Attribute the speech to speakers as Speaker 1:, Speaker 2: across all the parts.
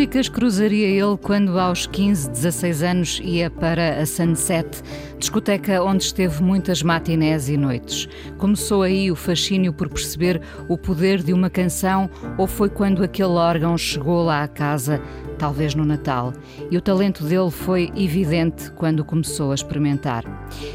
Speaker 1: Músicas cruzaria ele quando aos 15, 16 anos ia para a Sunset, discoteca onde esteve muitas matinés e noites? Começou aí o fascínio por perceber o poder de uma canção ou foi quando aquele órgão chegou lá à casa talvez no Natal, e o talento dele foi evidente quando começou a experimentar.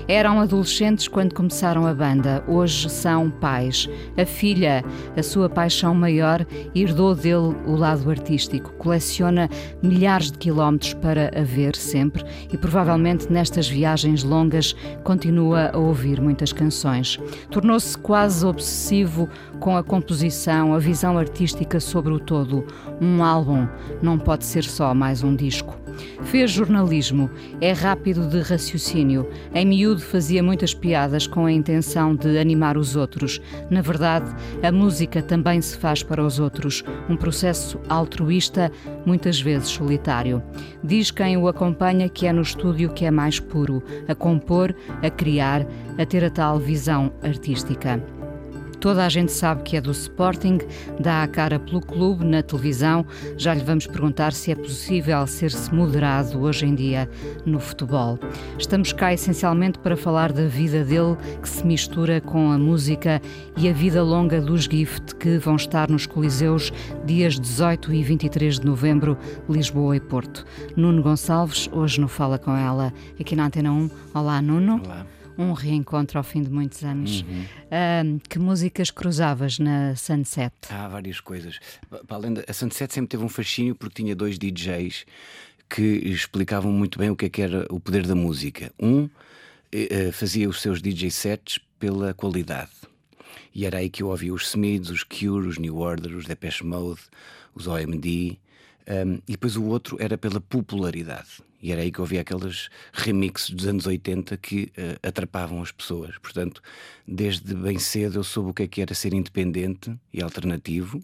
Speaker 1: Eram adolescentes quando começaram a banda, hoje são pais. A filha, a sua paixão maior, herdou dele o lado artístico, coleciona milhares de quilómetros para a ver sempre e provavelmente nestas viagens longas continua a ouvir muitas canções. Tornou-se quase obsessivo com a composição, a visão artística sobre o todo. Um álbum não pode ser ser só mais um disco. Fez jornalismo, é rápido de raciocínio. Em miúdo fazia muitas piadas com a intenção de animar os outros. Na verdade, a música também se faz para os outros, um processo altruísta, muitas vezes solitário. Diz quem o acompanha que é no estúdio que é mais puro, a compor, a criar, a ter a tal visão artística. Toda a gente sabe que é do Sporting, dá a cara pelo clube na televisão. Já lhe vamos perguntar se é possível ser-se moderado hoje em dia no futebol. Estamos cá essencialmente para falar da vida dele, que se mistura com a música e a vida longa dos Gift, que vão estar nos Coliseus dias 18 e 23 de novembro, Lisboa e Porto. Nuno Gonçalves, hoje no Fala Com Ela, aqui na Antena 1. Olá, Nuno.
Speaker 2: Olá
Speaker 1: um reencontro ao fim de muitos anos. Uhum. que músicas cruzavas na Sunset?
Speaker 2: Há várias coisas. Para além da, a Sunset sempre teve um fascínio porque tinha dois DJs que explicavam muito bem o que, é que era o poder da música. Um eh, fazia os seus DJ sets pela qualidade. E era aí que eu ouvia os Smiths, os Cure, os New Order, os Depeche Mode, os OMD. Um, e depois o outro era pela popularidade. E era aí que eu ouvia aqueles remixes dos anos 80 que uh, atrapavam as pessoas. Portanto, desde bem cedo eu soube o que é que era ser independente e alternativo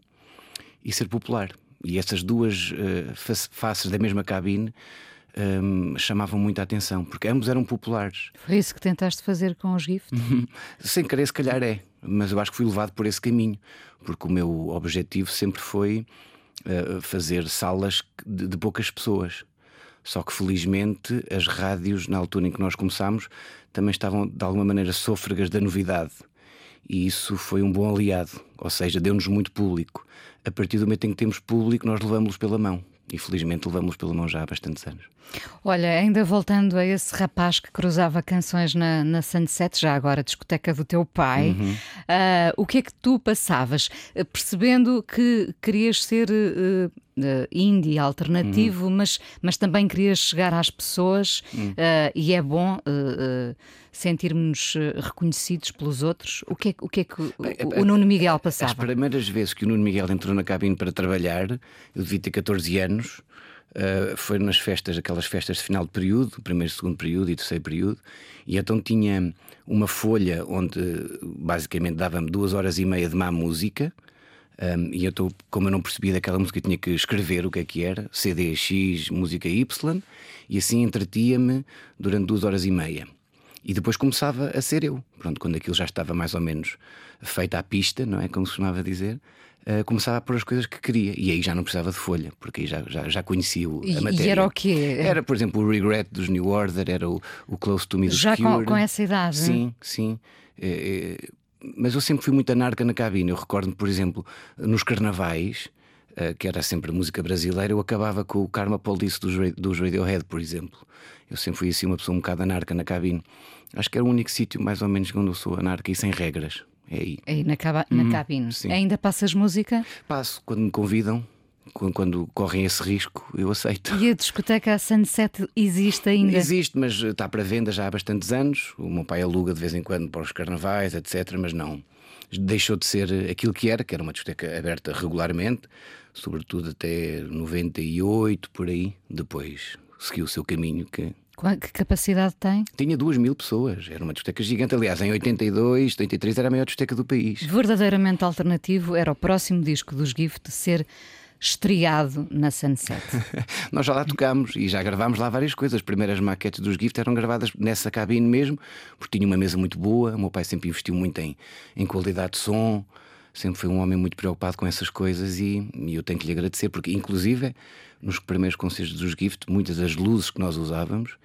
Speaker 2: e ser popular. E essas duas uh, faces da mesma cabine um, chamavam muita atenção, porque ambos eram populares.
Speaker 1: Foi isso que tentaste fazer com os GIFT?
Speaker 2: Sem querer, se calhar é, mas eu acho que fui levado por esse caminho, porque o meu objetivo sempre foi uh, fazer salas de, de poucas pessoas só que felizmente as rádios, na altura em que nós começámos, também estavam de alguma maneira sôfregas da novidade. E isso foi um bom aliado, ou seja, deu-nos muito público. A partir do momento em que temos público, nós levamos-los pela mão. E felizmente levamos-los pela mão já há bastantes anos.
Speaker 1: Olha, ainda voltando a esse rapaz que cruzava canções na, na Sunset, já agora discoteca do teu pai, uhum. uh, o que é que tu passavas? Percebendo que querias ser. Uh, uh, indie, alternativo, uhum. mas, mas também querias chegar às pessoas uhum. uh, e é bom uh, sentirmos reconhecidos pelos outros. O que é, o que, é que Bem, o, o, Nuno Miguel passava?
Speaker 2: As primeiras vezes que o Nuno Miguel entrou na cabine para trabalhar, eu devia ter 14 anos. Uh, foi nas festas, aquelas festas de final de período, primeiro, segundo período e terceiro período, e então tinha uma folha onde basicamente dava-me duas horas e meia de má música, um, e eu estou, como eu não percebia daquela música, eu tinha que escrever o que é que era, CD X, música Y, e assim entretia-me durante duas horas e meia. E depois começava a ser eu. Pronto, quando aquilo já estava mais ou menos feita à pista, não é? Como se costumava dizer. Uh, começava a pôr as coisas que queria e aí já não precisava de folha, porque aí já, já, já conhecia o, a matéria.
Speaker 1: E era o quê?
Speaker 2: Era, por exemplo, o Regret dos New Order, era o, o Close to Me dos
Speaker 1: Já
Speaker 2: com,
Speaker 1: com, essa idade?
Speaker 2: Sim, sim. É, é, mas eu sempre fui muito anarca na cabine. Eu recordo, por exemplo, nos carnavais, uh, que era sempre música brasileira, eu acabava com o Karma Police dos, dos Radiohead, por exemplo. Eu sempre fui assim uma pessoa um bocado anarca na cabine. Acho que era o único sítio, mais ou menos, onde eu sou anarca e sem regras. É aí.
Speaker 1: Aí na, caba na uhum, cabine. Sim. Ainda passas música?
Speaker 2: Passo, quando me convidam quando correm esse risco, eu aceito.
Speaker 1: E a discoteca Sunset existe ainda?
Speaker 2: Existe, mas está para venda já há bastantes anos. O meu pai aluga de vez em quando para os carnavais, etc. Mas não. deixou de ser aquilo que era, que era uma discoteca aberta regularmente, sobretudo até 98, por aí. Depois seguiu o seu caminho que
Speaker 1: que capacidade tem?
Speaker 2: Tinha duas mil pessoas, era uma discoteca gigante. Aliás, em 82, 83 era a maior discoteca do país.
Speaker 1: Verdadeiramente alternativo era o próximo disco dos Gift ser estreado na Sunset.
Speaker 2: Nós já lá tocámos e já gravámos lá várias coisas. As primeiras maquetes dos Gift eram gravadas nessa cabine mesmo, porque tinha uma mesa muito boa. O meu pai sempre investiu muito em, em qualidade de som, sempre foi um homem muito preocupado com essas coisas e, e eu tenho que lhe agradecer, porque inclusive nos primeiros concertos dos Gift, muitas das luzes que nós usávamos,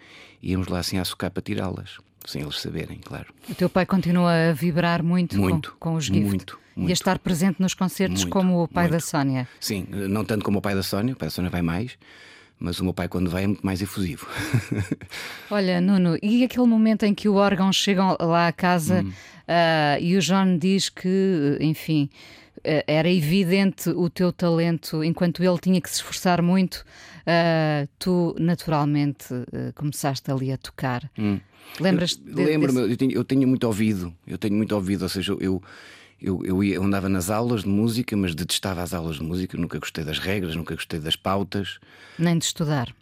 Speaker 2: íamos lá assim a socar para tirá-las sem eles saberem, claro.
Speaker 1: O teu pai continua a vibrar muito,
Speaker 2: muito
Speaker 1: com, com os Gift
Speaker 2: muito, muito,
Speaker 1: e a estar presente nos concertos
Speaker 2: muito,
Speaker 1: como o pai
Speaker 2: muito.
Speaker 1: da Sónia.
Speaker 2: Sim, não tanto como o pai da Sónia, o pai da Sónia vai mais, mas o meu pai, quando vai, é muito mais efusivo.
Speaker 1: Olha, Nuno, e aquele momento em que o órgão chega lá à casa
Speaker 2: Hum.
Speaker 1: uh, e o John diz que, enfim. uh, Era evidente o teu talento, enquanto ele tinha que se esforçar muito, uh, tu naturalmente uh, começaste ali a tocar.
Speaker 2: Hum.
Speaker 1: Lembras-te?
Speaker 2: Lembro-me,
Speaker 1: desse-
Speaker 2: eu, tenho, eu tenho muito ouvido, eu tenho muito ouvido, ou seja, eu, eu, eu, ia- eu andava nas aulas de música, mas detestava as aulas de música, nunca gostei das regras, nunca gostei das pautas,
Speaker 1: Nem de estudar.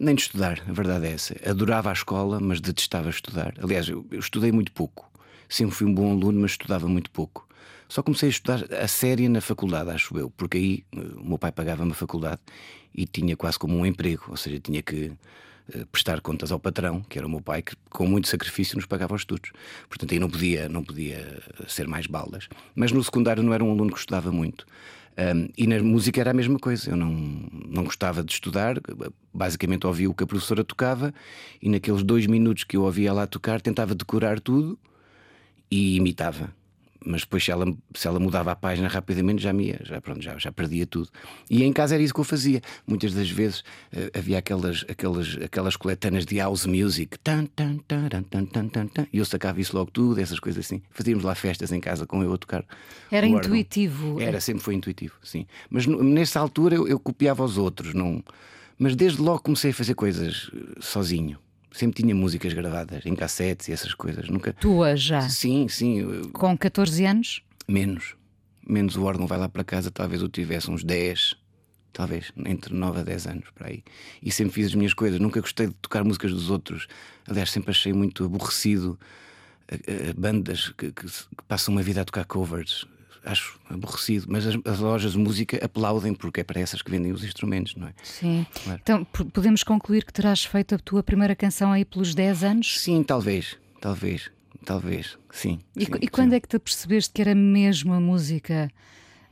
Speaker 2: nem de estudar, a verdade é essa. Adorava a escola, mas detestava estudar. Aliás, eu, eu estudei muito pouco, sempre fui um bom aluno, mas estudava muito pouco. Só comecei a estudar a séria na faculdade, acho eu, porque aí eh, o meu pai pagava-me a faculdade e tinha quase como um emprego, ou seja, tinha que eh, prestar contas ao patrão, que era o meu pai, que com muito sacrifício nos pagava os estudos. Portanto, aí não podia, não podia ser mais balas. Mas no secundário não era um aluno que estudava muito. Um, e na música era a mesma coisa. Eu não, não gostava de estudar, basicamente ouvia o que a professora tocava e naqueles dois minutos que eu ouvia a tocar tentava decorar tudo e imitava mas depois se ela, se ela mudava a página rapidamente já me ia, já, pronto, já, já perdia tudo. E em casa era isso que eu fazia. Muitas das vezes eh, havia aquelas, aquelas, aquelas coletanas de house music tan, tan, tan, tan, tan, tan, tan, e eu sacava isso logo tudo, essas coisas assim. Fazíamos lá festas em casa com eu a tocar.
Speaker 1: Era intuitivo.
Speaker 2: Era, sempre foi intuitivo, sim. Mas nessa altura eu, eu copiava os outros, não... mas desde logo comecei a fazer coisas eh, sozinho. Sempre tinha músicas gravadas em cassetes e essas coisas. Nunca.
Speaker 1: Tua já.
Speaker 2: Sim, sim.
Speaker 1: Com 14 anos?
Speaker 2: Menos. Menos o órgão vai lá para casa, talvez eu tivesse uns 10, talvez, entre 9 a 10 anos para aí. E sempre fiz as minhas coisas, nunca gostei de tocar músicas dos outros. Aliás, sempre achei muito aborrecido eh, eh, bandas que, que que passam uma vida a tocar covers. Acho aborrecido, mas as, as lojas de música aplaudem porque é para essas que vendem os instrumentos, não é?
Speaker 1: Sim.
Speaker 2: Claro.
Speaker 1: Então podemos concluir que terás feito a tua primeira canção aí pelos 10 anos?
Speaker 2: Sim, talvez, talvez, talvez, sim.
Speaker 1: E,
Speaker 2: sim,
Speaker 1: e quando é que te percebeste que era mesmo a música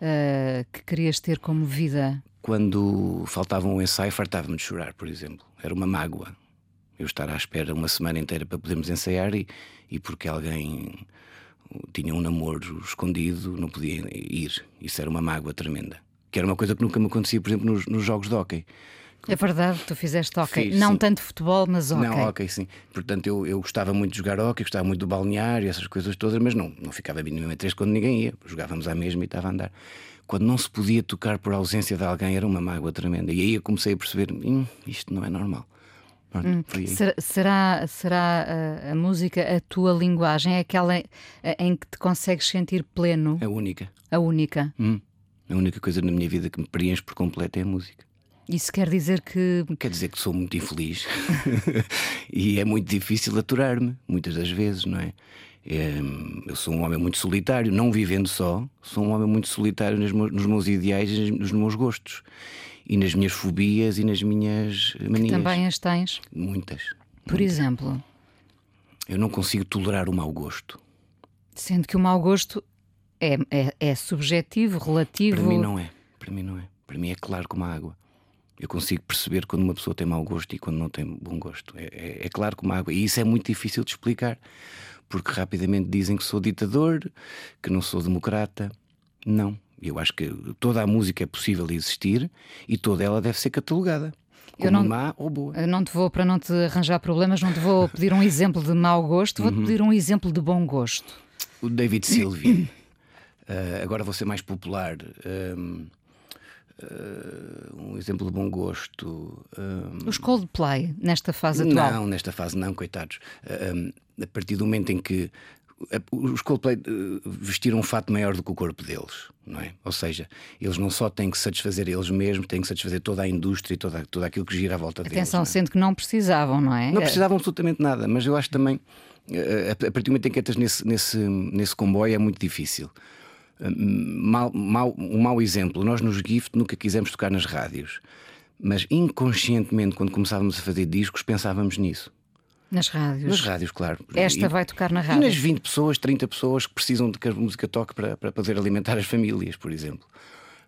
Speaker 1: ah, que querias ter como vida?
Speaker 2: Quando faltava um ensaio, fartava-me de chorar, por exemplo. Era uma mágoa. Eu estar à espera uma semana inteira para podermos ensaiar e, e porque alguém tinha um namoro escondido, não podia ir. Isso era uma mágoa tremenda. Que era uma coisa que nunca me acontecia, por exemplo, nos, nos jogos de hóquei.
Speaker 1: É verdade, tu fizeste hockey.
Speaker 2: Fiz,
Speaker 1: Não
Speaker 2: sim.
Speaker 1: tanto futebol, mas hockey.
Speaker 2: Não, ok, sim. Portanto, eu, eu gostava muito de jogar hóquei, gostava muito do balneário, essas coisas todas, mas não, não ficava minimamente triste quando ninguém ia. Jogávamos à mesma e estava a andar. Quando não se podia tocar por ausência de alguém, era uma mágoa tremenda. E aí eu comecei a perceber: hum, isto não é normal. Pronto,
Speaker 1: Hum. Será, será, será ah, a música a tua linguagem? É aquela em, em que te consegues sentir pleno?
Speaker 2: A única.
Speaker 1: A única.
Speaker 2: Hum. A única coisa na minha vida que me preenche por completo é a música.
Speaker 1: Isso quer dizer que
Speaker 2: Quer dizer que sou muito infeliz e é muito difícil aturar-me, muitas das vezes, não é? É, Eu sou um homem muito solitário, não vivendo só, sou um homem muito solitário nos meus, nos meus ideais e nos meus gostos, e nas minhas fobias e nas minhas manias.
Speaker 1: também as tens.
Speaker 2: Muitas.
Speaker 1: Por
Speaker 2: muitas.
Speaker 1: exemplo,
Speaker 2: Eu não consigo tolerar o mau gosto.
Speaker 1: sendo que o mau gosto é, é, é subjetivo, relativo.
Speaker 2: Para mim não é. Para mim não é. Para mim é claro como a água. Eu consigo perceber quando uma pessoa tem mau gosto e quando não tem bom gosto. É, é- é claro como a água. E isso é muito difícil de explicar. Porque rapidamente dizem que sou ditador, que não sou democrata. Não. Eu acho que toda a música é possível existir e toda ela deve ser catalogada.
Speaker 1: Eu
Speaker 2: Como
Speaker 1: não-
Speaker 2: má ou boa.
Speaker 1: Eu não te vou, para não te arranjar problemas, não te vou pedir um exemplo de mau gosto,
Speaker 2: Uhum.
Speaker 1: vou-te pedir um exemplo de bom gosto.
Speaker 2: O David Sylvian. Ah, agora vou ser mais popular. Ahm, ah, um exemplo de bom gosto. ahm,
Speaker 1: Os Coldplay, nesta fase atual.
Speaker 2: Não, nesta fase não, coitados. Ah, um, a partir do momento em que os Coldplay uh, vestiram um fato maior do que o corpo deles, não é? Ou seja, eles não só têm que satisfazer eles mesmos, têm que satisfazer toda a indústria e toda, tudo aquilo que gira à volta deles.
Speaker 1: Atenção,
Speaker 2: é?
Speaker 1: sendo que não precisavam, não é?
Speaker 2: Não precisavam absolutamente nada, mas eu acho também, uh, a partir do momento em que entras nesse, nesse, nesse comboio, é muito difícil. Uh, mal, mal, um mau exemplo, nós nos Gift nunca quisemos tocar nas rádios, mas inconscientemente, quando começávamos a fazer discos, pensávamos nisso.
Speaker 1: Nas rádios.
Speaker 2: Nas rádios, claro.
Speaker 1: Esta
Speaker 2: E-
Speaker 1: vai tocar na
Speaker 2: E
Speaker 1: rádio.
Speaker 2: nas 20 pessoas, 30 pessoas que precisam de que a música toque para, para poder alimentar as famílias, por exemplo.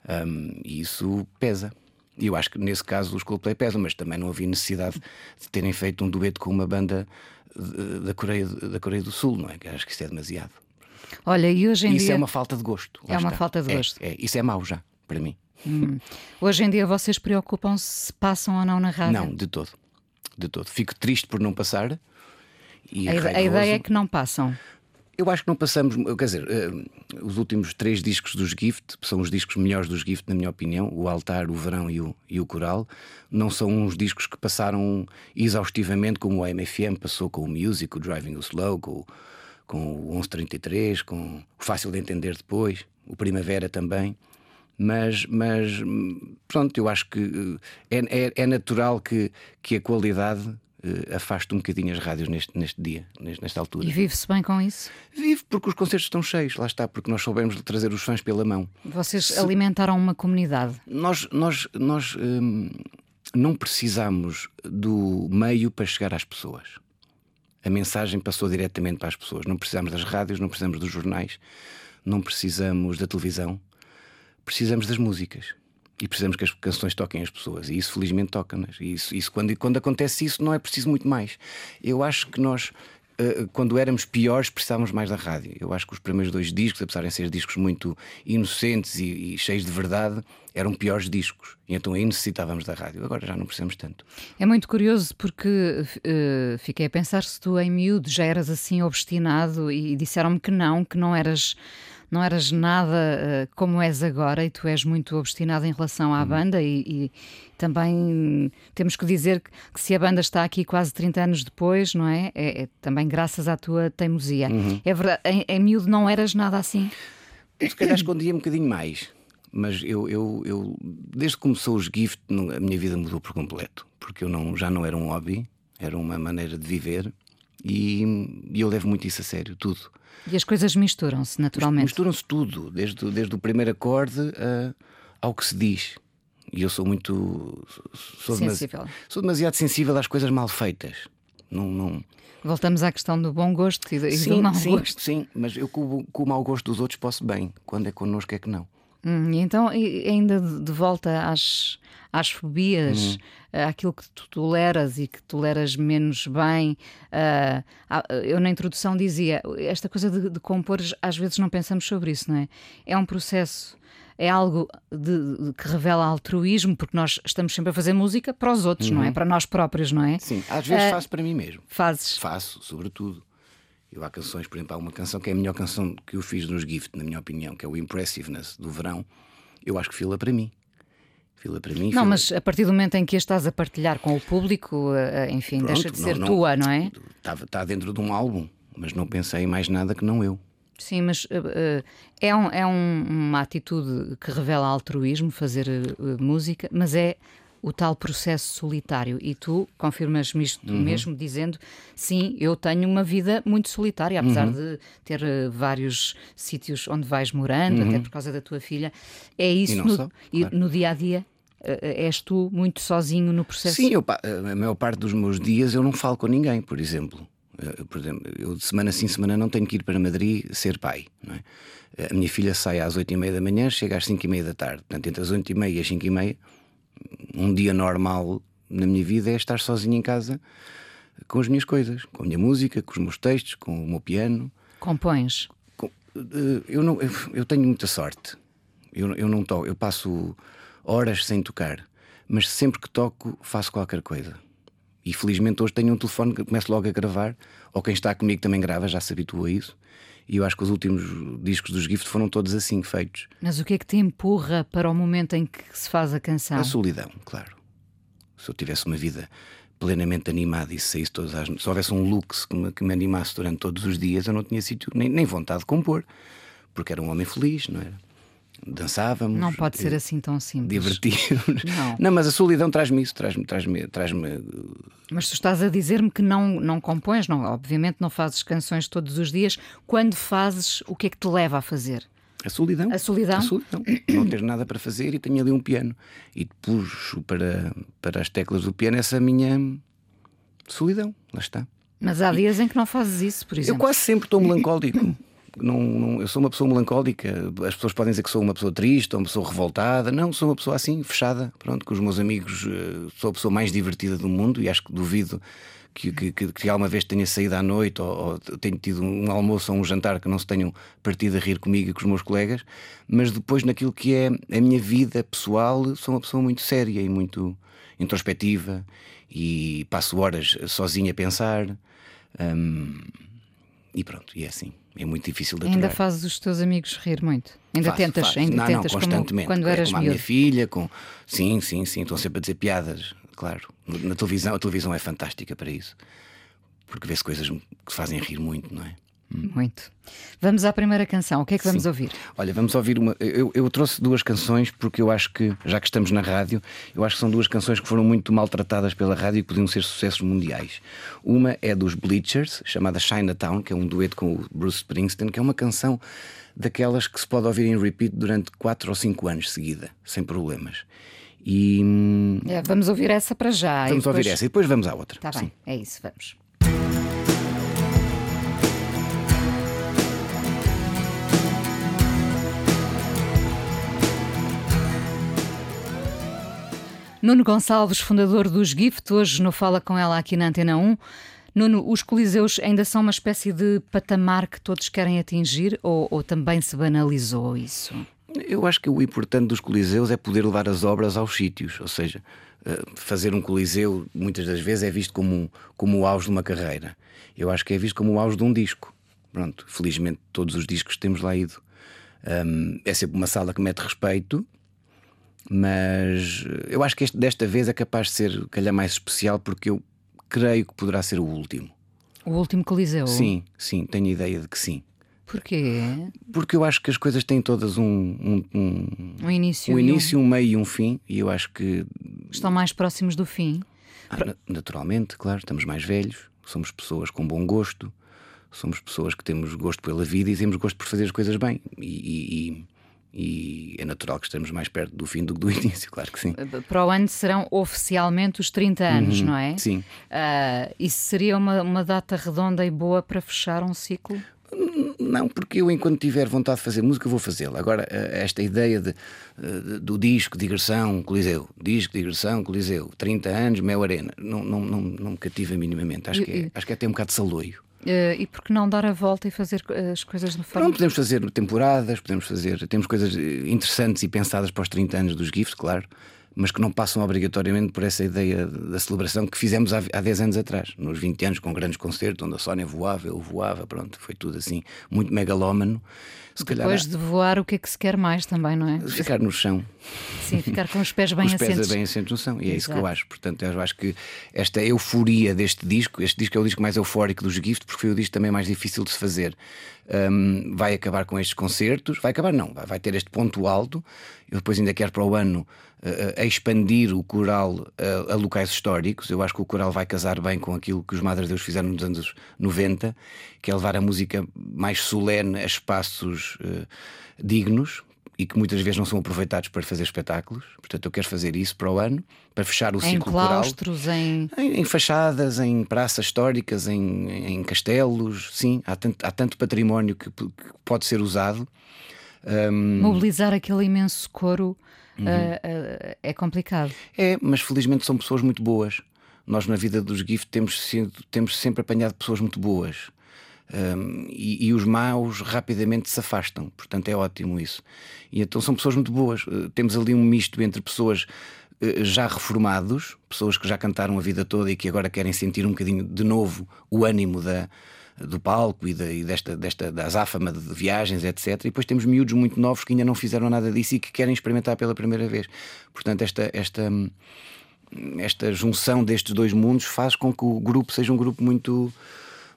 Speaker 2: Um, e isso pesa. E eu acho que nesse caso os Coldplay pesam, mas também não havia necessidade de terem feito um dueto com uma banda da Coreia, da Coreia do Sul, não é? Que acho que isso é demasiado.
Speaker 1: Olha, e hoje em
Speaker 2: isso
Speaker 1: dia.
Speaker 2: é uma falta de gosto.
Speaker 1: É uma
Speaker 2: está.
Speaker 1: falta de
Speaker 2: É,
Speaker 1: gosto.
Speaker 2: é, isso é mau já, para mim.
Speaker 1: Hoje em dia vocês preocupam-se se passam ou não na rádio?
Speaker 2: Não, de todo. De todo. Fico triste por não passar. E
Speaker 1: A, a ideia é que não passam.
Speaker 2: Eu acho que não passamos, quer dizer, eh, os últimos três discos dos Gift são os discos melhores dos Gift, na minha opinião: o Altar, o Verão e o, e o Coral. Não são uns discos que passaram exaustivamente, como o AMFM passou com o Music, o Driving o Slow, com, o- com o 1133, com o Fácil de Entender depois, o Primavera também. Mas, mas pronto, eu acho que eh, é, é, é natural que, que a qualidade eh, afaste um bocadinho as rádios neste, neste dia, nesta altura.
Speaker 1: E vive-se bem com isso?
Speaker 2: Vive porque os concertos estão cheios, lá está, porque nós soubemos trazer os fãs pela mão.
Speaker 1: Vocês alimentaram uma comunidade.
Speaker 2: Nós, nós, nós hum, não precisamos do meio para chegar às pessoas. A mensagem passou diretamente para as pessoas. Não precisamos das rádios, não precisamos dos jornais, não precisamos da televisão. Precisamos das músicas. E precisamos que as canções toquem as pessoas. E isso, felizmente, toca-nas. E isso, isso, quando, quando acontece isso, não é preciso muito mais. Eu acho que nós, eh, quando éramos piores, precisávamos mais da rádio. Eu acho que os primeiros dois discos, apesar de serem discos muito inocentes e, e cheios de verdade, eram piores discos. Então aí necessitávamos da rádio. Agora já não precisamos tanto.
Speaker 1: É muito curioso porque eh, fiquei a pensar se tu em miúdo já eras assim obstinado e disseram-me que não, que não eras, não eras nada eh, como és agora e tu és muito obstinado em relação à banda e, e também temos que dizer que, que se a banda está aqui quase 30 anos depois, não é? É, é também graças à tua teimosia. É verdade, em, em miúdo não eras nada assim?
Speaker 2: Se calhar escondia um bocadinho mais. Mas eu, eu, eu desde que começou os Gift, a minha vida mudou por completo. Porque eu não, já não era um hobby, era uma maneira de viver. E, e eu levo muito isso a sério, tudo.
Speaker 1: E as coisas misturam-se naturalmente.
Speaker 2: Misturam-se tudo, desde, desde o primeiro acorde a- ao que se diz. E eu sou muito. Sou, demasi-
Speaker 1: Sensível.
Speaker 2: sou demasiado sensível às coisas mal feitas. Não, não...
Speaker 1: Voltamos à questão do bom gosto e do, e do
Speaker 2: Sim,
Speaker 1: mau
Speaker 2: sim,
Speaker 1: gosto.
Speaker 2: sim, mas eu com o mau gosto dos outros posso bem. Quando é connosco é que não.
Speaker 1: Hum, então, e ainda de volta às, às fobias,
Speaker 2: Uhum.
Speaker 1: àquilo que tu toleras e que toleras menos bem. ah, eu, na introdução, dizia: esta coisa de, de compor, às vezes não pensamos sobre isso, não é? É um processo. É algo de- de- que revela altruísmo, porque nós estamos sempre a fazer música para os outros, não é? Para nós próprios, não é?
Speaker 2: Uhum. Sim, às vezes
Speaker 1: Ah,
Speaker 2: faço para mim mesmo.
Speaker 1: Fazes.
Speaker 2: Faço, sobretudo. Eu há canções, por exemplo, há uma canção que é a melhor canção que eu fiz nos Gift, na minha opinião, que é o Impressiveness do verão. Eu acho que fila para mim. Fila para mim.
Speaker 1: Não,
Speaker 2: fila-
Speaker 1: mas a partir do momento em que a estás a partilhar com o público, ah, enfim,
Speaker 2: Pronto,
Speaker 1: deixa de ser
Speaker 2: não-
Speaker 1: tua, não é?
Speaker 2: Está, está dentro de um álbum, mas não pensei em mais nada que não eu.
Speaker 1: Sim, mas uh, uh, é, um- é um- uma atitude que revela altruísmo, fazer uh, música, mas é o tal processo solitário. E tu confirmas-me isto
Speaker 2: Uhum.
Speaker 1: mesmo, dizendo sim, eu tenho uma vida muito solitária, apesar
Speaker 2: Uhum.
Speaker 1: de ter uh, vários sítios onde vais morando, até por causa da tua filha. É isso
Speaker 2: Uhum.
Speaker 1: no,
Speaker 2: só,
Speaker 1: e
Speaker 2: claro.
Speaker 1: no dia a dia. uh, És tu muito sozinho no processo?
Speaker 2: Sim, eu, a maior parte dos meus dias eu não falo com ninguém, por exemplo. Eh, Por exemplo, eu de semana sim, semana não tenho que ir para Madrid ser pai. É? A minha filha sai às oito e meia da manhã, chega às cinco e meia da tarde. Portanto, entre as oito e meia e as cinco e meia, um dia normal na minha vida é estar sozinho em casa com as minhas coisas, com a minha música, com os meus textos, com o meu piano.
Speaker 1: Compões?
Speaker 2: Com- eh, Eu, não, eu, eu tenho muita sorte. Eu, eu não toco, eu passo horas sem tocar, mas sempre que toco faço qualquer coisa. E felizmente hoje tenho um telefone que começo logo a gravar, ou quem está comigo também grava, já se habitua a isso. E eu acho que os últimos discos dos Gift foram todos assim feitos.
Speaker 1: Mas o que é que te empurra para o momento em que se faz a canção?
Speaker 2: A solidão, claro. Se eu tivesse uma vida plenamente animado e se saísse todas as se houvesse um lux que me, que me animasse durante todos os dias, eu não tinha sítio nem, nem vontade de compor, porque era um homem feliz, não era? Dançávamos.
Speaker 1: Não pode ser assim tão simples.
Speaker 2: Divertimos.
Speaker 1: Não.
Speaker 2: não, mas a solidão traz-me isso, traz-me traz -me, traz -me,
Speaker 1: Mas tu estás a dizer-me que não, não compões, não, obviamente não fazes canções todos os dias. Quando fazes, o que é que te leva a fazer?
Speaker 2: A solidão.
Speaker 1: A solidão?
Speaker 2: A solidão. não ter nada para fazer e tenho ali um piano. E puxo para, para as teclas do piano essa minha solidão. Lá está.
Speaker 1: Mas há dias em que não fazes isso, por exemplo.
Speaker 2: Eu quase sempre estou melancólico. Não, não, eu sou uma pessoa melancólica. As pessoas podem dizer que sou uma pessoa triste ou uma pessoa revoltada. Não, sou uma pessoa assim, fechada. Pronto, com os meus amigos, eh, sou a pessoa mais divertida do mundo e acho que duvido que, que, que, que alguma vez tenha saído à noite ou, ou tenha tido um almoço ou um jantar que não se tenham partido a rir comigo e com os meus colegas. Mas depois, naquilo que é a minha vida pessoal, sou uma pessoa muito séria e muito introspectiva e passo horas sozinha a pensar. Hum, e pronto, e é assim. É muito difícil de aturar.
Speaker 1: Ainda fazes os teus amigos rir muito? Ainda
Speaker 2: Faço,
Speaker 1: tentas,
Speaker 2: faço.
Speaker 1: ainda
Speaker 2: não,
Speaker 1: tentas
Speaker 2: não, constantemente.
Speaker 1: como quando
Speaker 2: é,
Speaker 1: eras
Speaker 2: com a minha filha, com sim, sim, sim, estão sempre a dizer piadas, claro. Na televisão, a televisão é fantástica para isso. Porque vê-se coisas que fazem rir muito, não é?
Speaker 1: Muito. Vamos à primeira canção. O que é que vamos
Speaker 2: Sim.
Speaker 1: ouvir?
Speaker 2: Olha, vamos ouvir uma. Eu, eu trouxe duas canções porque eu acho que, já que estamos na rádio, eu acho que são duas canções que foram muito maltratadas pela rádio e podiam ser sucessos mundiais. Uma é dos Bleachers, chamada Chinatown, que é um dueto com o Bruce Springsteen, que é uma canção daquelas que se pode ouvir em repeat durante 4 ou 5 anos seguida, sem problemas. E hum,
Speaker 1: É, vamos ouvir essa para já.
Speaker 2: vamos
Speaker 1: depois-
Speaker 2: ouvir essa e depois vamos à outra.
Speaker 1: Está
Speaker 2: Sim.
Speaker 1: bem, é isso, vamos. Nuno Gonçalves, fundador dos Gift, hoje no Fala com ela aqui na Antena 1. Nuno, os Coliseus ainda são uma espécie de patamar que todos querem atingir ou, ou também se banalizou isso?
Speaker 2: Eu acho que o importante dos coliseus é poder levar as obras aos sítios, ou seja, eh, fazer um coliseu muitas das vezes é visto como, um- como o auge de uma carreira. Eu acho que é visto como o auge de um disco. Pronto, felizmente todos os discos temos lá ido. Hum, é sempre uma sala que mete respeito, mas eu acho que este, desta vez é capaz de ser, calhar, mais especial porque eu creio que poderá ser o último.
Speaker 1: O último Coliseu?
Speaker 2: Sim, sim, tenho ideia de que sim.
Speaker 1: Porquê?
Speaker 2: Porque eu acho que as coisas têm todas um, um, um,
Speaker 1: Um início
Speaker 2: um
Speaker 1: e um-
Speaker 2: início, um meio e um fim, e eu acho que,
Speaker 1: Estão mais próximos do fim?
Speaker 2: ah, na- naturalmente, claro, estamos mais velhos, somos pessoas com bom gosto, somos pessoas que temos gosto pela vida e temos gosto por fazer as coisas bem. E, e- e- é natural que estejamos mais perto do fim do que do início, claro que sim.
Speaker 1: Para o ano serão oficialmente os 30 anos,
Speaker 2: Uhum,
Speaker 1: não é?
Speaker 2: Sim.
Speaker 1: Ah, isso seria uma, uma data redonda e boa para fechar um ciclo?
Speaker 2: Não, porque eu, enquanto tiver vontade de fazer música, vou fazê-la. Agora, eh, esta ideia de, eh, do disco, digressão, Coliseu, disco, digressão, Coliseu, 30 anos, Mel Arena, não, não, não, não me cativa minimamente. Acho que, é, acho que é até um bocado de saloio.
Speaker 1: Ah, e por que não dar a volta e fazer eh, as coisas de forma.
Speaker 2: Não, podemos fazer temporadas, podemos fazer. Temos coisas eh, interessantes e pensadas para os 30 anos dos GIFs, claro, mas que não passam obrigatoriamente por essa ideia da celebração que fizemos há, há 10 anos atrás, nos 20 anos, com grandes concertos, onde a Sónia voava, eu voava, pronto, foi tudo assim, muito megalómano. Se calhar
Speaker 1: Depois de voar, o que é que se quer mais também, não é?
Speaker 2: ficar no chão,
Speaker 1: Sim, ficar com os pés bem
Speaker 2: com os pés
Speaker 1: assentos.
Speaker 2: bem assentos no chão, e é isso que eu
Speaker 1: Exato.
Speaker 2: acho. Portanto, eu acho que esta euforia deste disco, este disco é o disco mais eufórico dos Gift, porque foi o disco também mais difícil de se fazer. Hum, vai acabar com estes concertos, vai acabar, não, vai, vai ter este ponto alto. Eu depois ainda quero para o ano a expandir o coral a, a locais históricos. Eu acho que o coral vai casar bem com aquilo que os Madres Deus fizeram nos anos 90, que é levar a música mais solene a espaços eh, dignos e que muitas vezes não são aproveitados para fazer espetáculos. Portanto, eu quero fazer isso para o ano, para fechar o
Speaker 1: Em
Speaker 2: ciclo coral.
Speaker 1: claustros, em.
Speaker 2: Em, em fachadas, em praças históricas, em, em castelos, sim, há tanto, há tanto património que, que pode ser usado. Hum,
Speaker 1: Mobilizar aquele imenso coro
Speaker 2: Uhum.
Speaker 1: ah, ah, é complicado.
Speaker 2: É, mas felizmente são pessoas muito boas. Nós, na vida dos GIF, temos, sido- temos sempre apanhado pessoas muito boas. Hum, e, e os maus rapidamente se afastam, portanto é ótimo isso. E então são pessoas muito boas. Eh, temos ali um misto entre pessoas já reformados, pessoas que já cantaram a vida toda e que agora querem sentir um bocadinho de novo o ânimo da, do palco e, da, e desta, desta da azáfama de viagens, etc. E depois temos miúdos muito novos que ainda não fizeram nada disso e que querem experimentar pela primeira vez. Portanto, esta, esta, esta junção destes dois mundos faz com que o grupo seja um grupo muito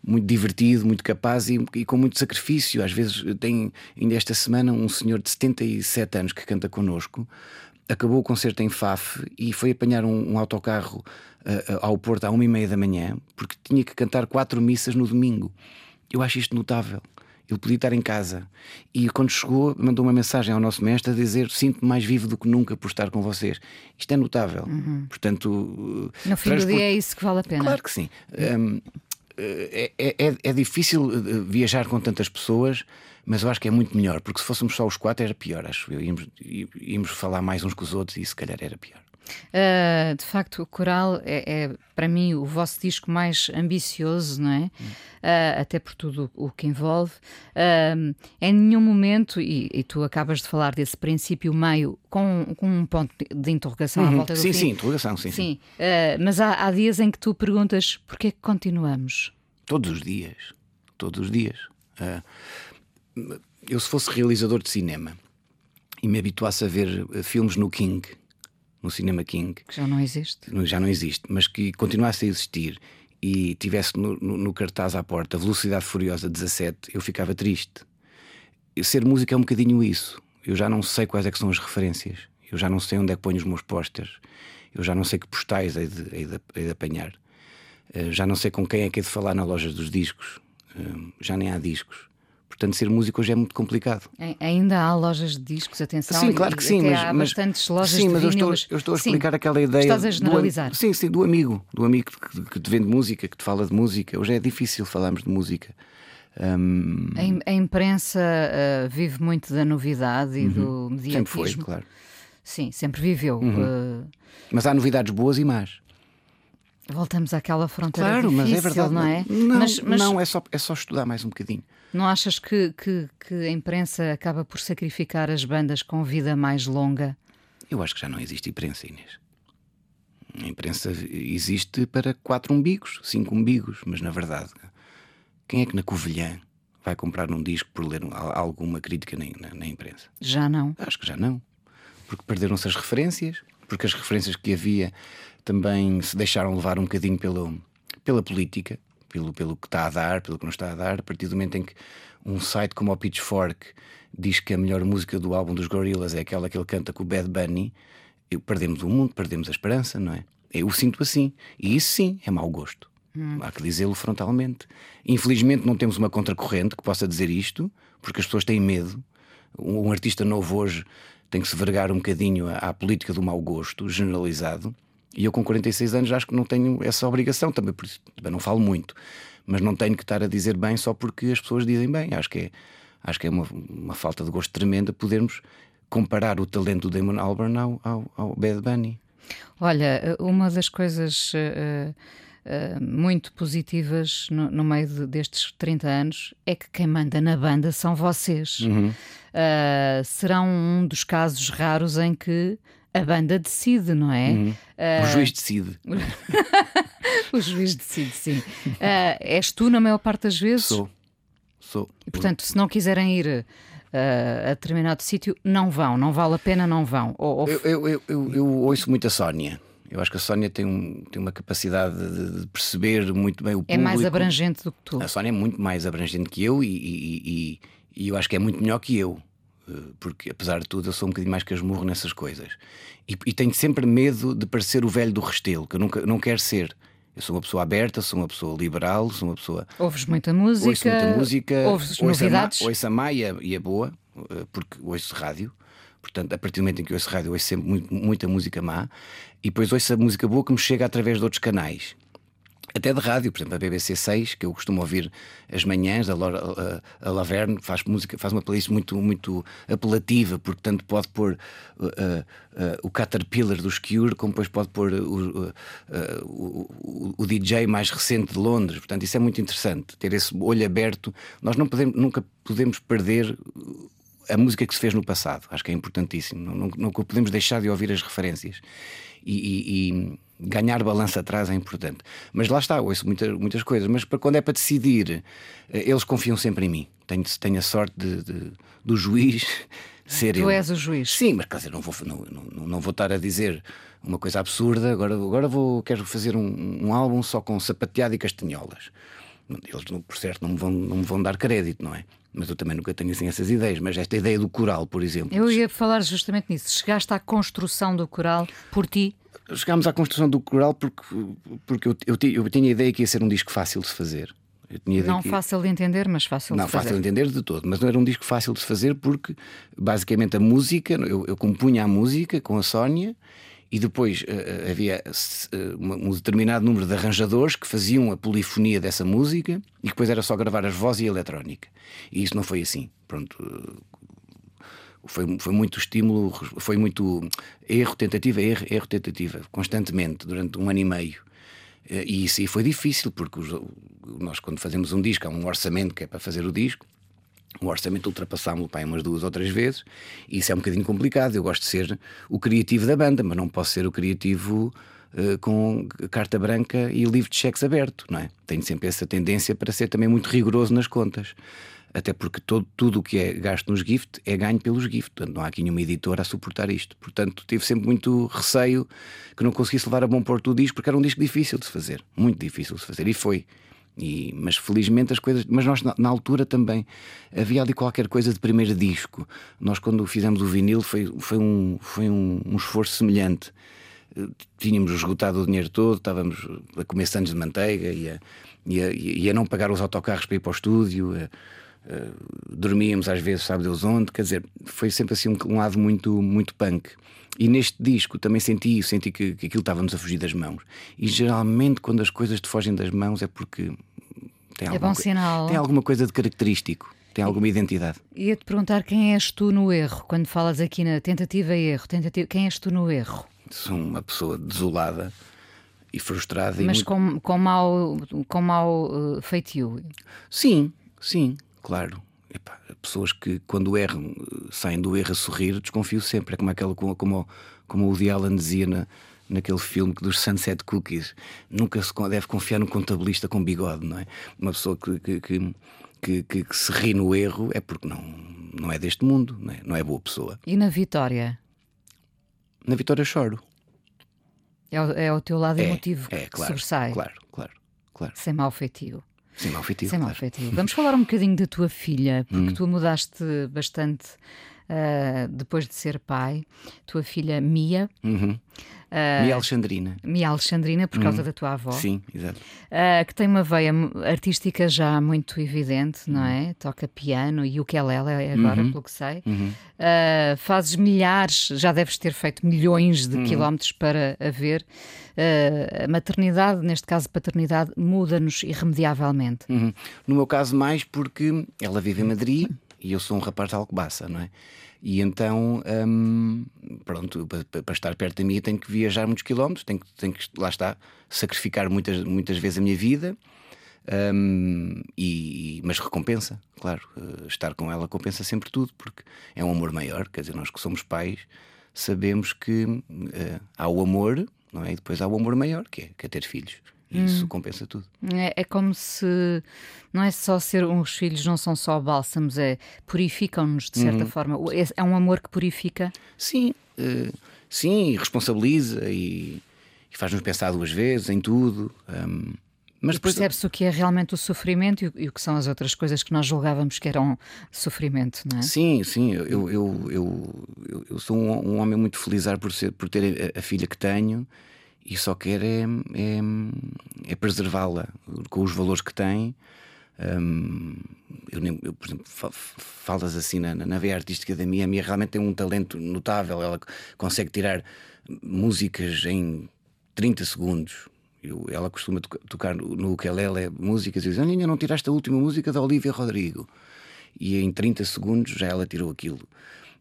Speaker 2: muito divertido, muito capaz e, e, com muito sacrifício. Às vezes tem ainda esta semana um senhor de 77 anos que canta connosco. Acabou o concerto em Faf e foi apanhar um, um autocarro uh, ao Porto à uma e meia da manhã porque tinha que cantar quatro missas no domingo. Eu acho isto notável. Ele podia estar em casa e quando chegou mandou uma mensagem ao nosso mestre a dizer sinto-me mais vivo do que nunca por estar com vocês. Isto é notável. Uhum. Portanto,
Speaker 1: no fim do dia é isso que vale a pena.
Speaker 2: Claro que sim. Um, é, é, é, difícil eh, viajar com tantas pessoas, mas eu acho que é muito melhor, porque se fôssemos só os quatro era pior, acho eu. Íamos, íamos falar mais uns com os outros e se calhar era pior.
Speaker 1: Uh, de facto, o Coral é, é, para mim, o vosso disco mais ambicioso, não é? Uh, até por tudo o que envolve. Uh, em nenhum momento, e, e, tu acabas de falar desse princípio meio com, com um ponto de interrogação
Speaker 2: uhum.
Speaker 1: à volta do
Speaker 2: sim,
Speaker 1: fim.
Speaker 2: Sim, interrogação, sim.
Speaker 1: sim. mas há, há, dias em que tu perguntas porquê é que continuamos?
Speaker 2: Todos os dias. Todos os dias. Eu, se fosse realizador de cinema e me habituasse a ver filmes no King no Cinema King.
Speaker 1: Que já não existe.
Speaker 2: Já não existe, mas que continuasse a existir e tivesse no, no, no cartaz à porta Velocidade Furiosa 17, eu ficava triste. Ser música é um bocadinho isso. Eu já não sei quais é que são as referências. Eu já não sei onde é que ponho os meus pósteres. Eu já não sei que postais hei de, hei de, hei de apanhar. Uh, já não sei com quem é que hei de falar na loja dos discos. Uh, já nem há discos. Portanto, ser músico hoje é muito complicado.
Speaker 1: Ainda há lojas de discos, atenção.
Speaker 2: Sim, claro que sim. Mas,
Speaker 1: há
Speaker 2: mas,
Speaker 1: bastantes lojas
Speaker 2: sim,
Speaker 1: de
Speaker 2: mas eu estou, eu estou a explicar
Speaker 1: sim,
Speaker 2: aquela ideia.
Speaker 1: Estás a generalizar.
Speaker 2: Do, sim, sim, do amigo. Do amigo que, que, te vende música, que te fala de música. Hoje é difícil falarmos de música. Um...
Speaker 1: A, a, imprensa uh, vive muito da novidade e uhum. do mediatismo.
Speaker 2: Sempre foi, claro.
Speaker 1: Sim, sempre viveu.
Speaker 2: Uhum. Uh... Mas há novidades boas e más.
Speaker 1: Voltamos àquela fronteira
Speaker 2: claro,
Speaker 1: difícil,
Speaker 2: mas é verdade.
Speaker 1: não é?
Speaker 2: Não,
Speaker 1: mas, mas...
Speaker 2: não é, só, é só estudar mais um bocadinho.
Speaker 1: Não achas que, que, que, a imprensa acaba por sacrificar as bandas com vida mais longa?
Speaker 2: Eu acho que já não existe imprensa, Inês. A imprensa existe para quatro umbigos, cinco umbigos, mas na verdade, quem é que na Covilhã vai comprar um disco por ler alguma crítica na, na, na imprensa?
Speaker 1: Já não.
Speaker 2: Acho que já não. Porque perderam-se as referências, porque as referências que havia também se deixaram levar um bocadinho pelo, pela política pelo, pelo que está a dar, pelo que não está a dar, a partir do momento em que um site como o Pitchfork diz que a melhor música do álbum dos Gorillaz é aquela que ele canta com o Bad Bunny, perdemos o mundo, perdemos a esperança, não é? Eu sinto assim. E isso sim é mau gosto. Hum. Há que dizê-lo frontalmente. Infelizmente não temos uma contracorrente que possa dizer isto, porque as pessoas têm medo. Um, um artista novo hoje tem que se vergar um bocadinho à, à política do mau gosto generalizado. E eu, com 46 anos, acho que não tenho essa obrigação, também, por isso, também não falo muito, mas não tenho que estar a dizer bem só porque as pessoas dizem bem. Acho que é, acho que é uma, uma falta de gosto tremenda podermos comparar o talento do Damon Albarn ao, ao, ao Bad Bunny.
Speaker 1: Olha, uma das coisas. Uh, Uh, muito positivas no, no meio de, destes 30 anos é que quem manda na banda são vocês.
Speaker 2: Uhum.
Speaker 1: Uh, serão um dos casos raros em que a banda decide, não é?
Speaker 2: Uhum. Uh... O juiz decide.
Speaker 1: o juiz decide, sim. Uh, és tu na maior parte das vezes?
Speaker 2: Sou. Sou.
Speaker 1: E, portanto, se não quiserem ir uh, a determinado sítio, não vão, não vale a pena, não vão. Ou, ou...
Speaker 2: Eu, eu, eu, eu, ouço muito a Sónia. Eu acho que a Sónia tem, um, tem uma capacidade de, perceber muito bem o público.
Speaker 1: É mais abrangente do que tu.
Speaker 2: A Sónia é muito mais abrangente que eu e, e, e, e eu acho que é muito melhor que eu. Eh, porque apesar de tudo eu sou um bocadinho mais casmurro nessas coisas e, e, tenho sempre medo de parecer o velho do restelo, que eu nunca, não quero ser. Eu sou uma pessoa aberta, sou uma pessoa liberal, sou uma pessoa.
Speaker 1: Ouves muita música,
Speaker 2: ouço muita música,
Speaker 1: ouves ouço novidades.
Speaker 2: A, ouço a Maia e a boa, eh, porque ouço rádio. Portanto, a partir do momento em que ouço rádio, ouço sempre muito, muita música má e depois ouço a música boa que me chega através de outros canais até de rádio, por exemplo, a BBC 6, que eu costumo ouvir as manhãs, a, a, a Laverne faz música, faz uma playlist muito, muito apelativa, porque tanto pode pôr uh, uh, uh, o Caterpillar dos Cure, como depois pode pôr o, o, o, DJ mais recente de Londres. Portanto, isso é muito interessante, ter esse olho aberto. Nós não podemos, nunca podemos perder a música que se fez no passado. Acho que é importantíssimo. Não, não, podemos deixar de ouvir as referências. E, e, e, ganhar balança atrás é importante. Mas lá está, ouço muitas, muitas coisas. Mas para quando é para decidir, eh, eles confiam sempre em mim. Tenho, tenho a sorte de, de, do juiz ser
Speaker 1: Tu
Speaker 2: eu.
Speaker 1: és o juiz.
Speaker 2: Sim, mas quer dizer, não vou, não, não, não vou estar a dizer uma coisa absurda. Agora, agora vou, quero fazer um, um álbum só com sapateado e castanholas. Eles, por certo, não me, vão, não me vão dar crédito, não é? Mas eu também nunca tenho assim essas ideias. Mas esta ideia do coral, por exemplo.
Speaker 1: Eu ia falar justamente nisso. Chegaste à construção do coral por ti.
Speaker 2: Chegámos à construção do coral porque, porque eu, eu, eu tinha a ideia que ia ser um disco fácil de se fazer.
Speaker 1: Não
Speaker 2: que-
Speaker 1: fácil de entender, mas fácil
Speaker 2: Não,
Speaker 1: de fazer.
Speaker 2: fácil de entender de todo, mas não era um disco fácil de se fazer porque basicamente a música, eu, eu compunha a música com a Sónia e depois eh, havia uma- um determinado número de arranjadores que faziam a polifonia dessa música e depois era só gravar as vozes e a eletrónica. E isso não foi assim. Pronto. Foi, foi muito estímulo, foi muito erro, tentativa, erro, erro, tentativa, constantemente, durante um ano e meio. E isso aí foi difícil, porque os- nós, quando fazemos um disco, há um orçamento que é para fazer o disco. O orçamento ultrapassámos-lo para aí umas duas ou três vezes, e isso é um bocadinho complicado. Eu gosto de ser o criativo da banda, mas não posso ser o criativo eh, com carta branca e livro de cheques aberto, não é? Tenho sempre essa tendência para ser também muito rigoroso nas contas. Até porque todo, tudo o que é gasto nos gift é ganho pelos gift. Portanto, não há aqui nenhuma editora a suportar isto. Portanto, tive sempre muito receio que não conseguisse levar a bom porto o disco, porque era um disco difícil de se fazer. Muito difícil de se fazer. E foi. E, mas felizmente as coisas. Mas nós, na, na altura também, havia ali qualquer coisa de primeiro disco. Nós, quando fizemos o vinil, foi, foi, um, foi um, um esforço semelhante. Tínhamos esgotado o dinheiro todo, estávamos a comer sandes de manteiga e a, e a, e a não pagar os autocarros para ir para o estúdio. a- dormíamos às vezes, sabe Deus onde. Quer dizer, foi sempre assim um, um lado muito, muito punk. E neste disco também senti isso, senti que, que aquilo estava-nos a fugir das mãos. E geralmente, quando as coisas te fogem das mãos, é porque tem
Speaker 1: É
Speaker 2: alguma,
Speaker 1: bom sinal.
Speaker 2: tem alguma coisa de característico, tem alguma identidade.
Speaker 1: Ia-te perguntar quem és tu no erro, quando falas aqui na tentativa e erro. Tentativa... Quem és tu no erro?
Speaker 2: Sou uma pessoa desolada e frustrada. e
Speaker 1: Mas
Speaker 2: muito-
Speaker 1: com, com mau, com mau eh, feitio.
Speaker 2: Sim, sim, claro. Epá, pessoas que quando erram eh, saem do erro a sorrir, desconfio sempre. É como aquela como, como, como o Woody Allen dizia na, naquele filme dos Sunset Cookies. Nunca se deve confiar num contabilista com bigode, não é? Uma pessoa que, que, que, que, que- que se ri no erro é porque não, não é deste mundo, não é, não é boa pessoa.
Speaker 1: E na vitória?
Speaker 2: Na vitória choro.
Speaker 1: É o, é o teu lado
Speaker 2: É,
Speaker 1: emotivo
Speaker 2: é,
Speaker 1: que
Speaker 2: claro,
Speaker 1: sobressai.
Speaker 2: claro, claro, claro.
Speaker 1: Sem mau feitio.
Speaker 2: Sem mal feitio.
Speaker 1: Sem feitio. Vamos falar um bocadinho da tua filha, porque
Speaker 2: Hum.
Speaker 1: tu mudaste bastante ah, depois de ser pai. Tua filha Mia,
Speaker 2: Uhum.
Speaker 1: Ah,
Speaker 2: Mia Alexandrina.
Speaker 1: Mia Alexandrina, por causa
Speaker 2: Uhum.
Speaker 1: da tua avó.
Speaker 2: Sim, exato.
Speaker 1: Ah, que tem uma veia artística já muito evidente, não
Speaker 2: Uhum.
Speaker 1: é? Toca piano e ukulele é agora,
Speaker 2: Uhum.
Speaker 1: pelo que sei.
Speaker 2: Uhum.
Speaker 1: Ah, fazes milhares, já deves ter feito milhões de
Speaker 2: Uhum.
Speaker 1: quilómetros para a ver. Ah, a maternidade, neste caso paternidade, muda-nos irremediavelmente.
Speaker 2: Uhum. No meu caso, mais porque ela vive em Madrid e eu sou um rapaz de Alcobaça, não é? E então, hum, pronto, para, para- estar perto da minha tenho que viajar muitos quilómetros, tenho, que- tenho que, lá está, sacrificar muitas, muitas vezes a minha vida, hum, e, mas recompensa, claro. eh, estar com ela compensa sempre tudo, porque é um amor maior, quer dizer, nós que somos pais sabemos que eh, há o amor, não é? E depois há o amor maior, que é, que é ter filhos. E isso
Speaker 1: Hum.
Speaker 2: compensa tudo.
Speaker 1: É, é como se não é só ser uns filhos, não são só bálsamos, é purificam-nos de certa
Speaker 2: Uhum.
Speaker 1: forma. É, é um amor que purifica.
Speaker 2: Sim, eh, sim, responsabiliza e, e faz-nos pensar duas vezes em tudo. hum, mas
Speaker 1: e
Speaker 2: depois
Speaker 1: percebe-se o que é realmente o sofrimento e, o- que são as outras coisas que nós julgávamos que eram sofrimento, não é?
Speaker 2: Sim, sim, eu, eu, eu, eu, sou um, um homem muito feliz por, ser, por ter a filha que tenho e só quero é, é, é preservá-la com os valores que tem. Hum, eu, eu, por exemplo, fa- falas assim na, na veia artística da minha, a minha realmente tem um talento notável. Ela consegue tirar músicas em 30 segundos. Eu- ela costuma toca- tocar no ukulele músicas e diz: Olha, ainda não tiraste a última música da Olivia Rodrigo. E em 30 segundos já ela tirou aquilo.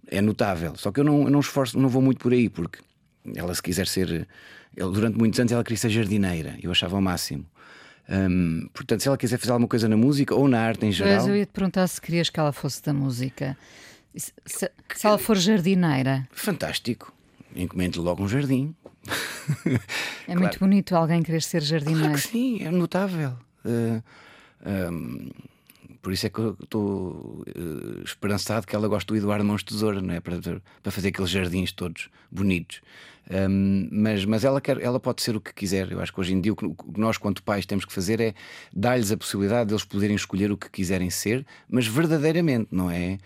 Speaker 2: É notável. Só que eu não, eu não esforço, não vou muito por aí, porque ela, se quiser ser. Durante muitos anos ela queria ser jardineira. Eu achava o máximo. Hum, portanto, se ela quiser fazer alguma coisa na música ou na arte em geral.
Speaker 1: Mas eu ia te perguntar se querias que ela fosse da música. Se, se- se ela for jardineira,
Speaker 2: Fantástico. Encomende logo um jardim.
Speaker 1: é muito bonito alguém querer ser jardineiro.
Speaker 2: Claro que sim, é notável. Uh, um, Por isso é que eu estou uh, esperançado que ela goste do Eduardo Mãos Tesoura, não é? Para, para fazer aqueles jardins todos bonitos. Um, mas mas ela, quer, ela pode ser o que quiser. Eu acho que hoje em dia o que nós, quanto pais, temos que fazer é dar-lhes a possibilidade de eles poderem escolher o que quiserem ser, mas verdadeiramente, não é?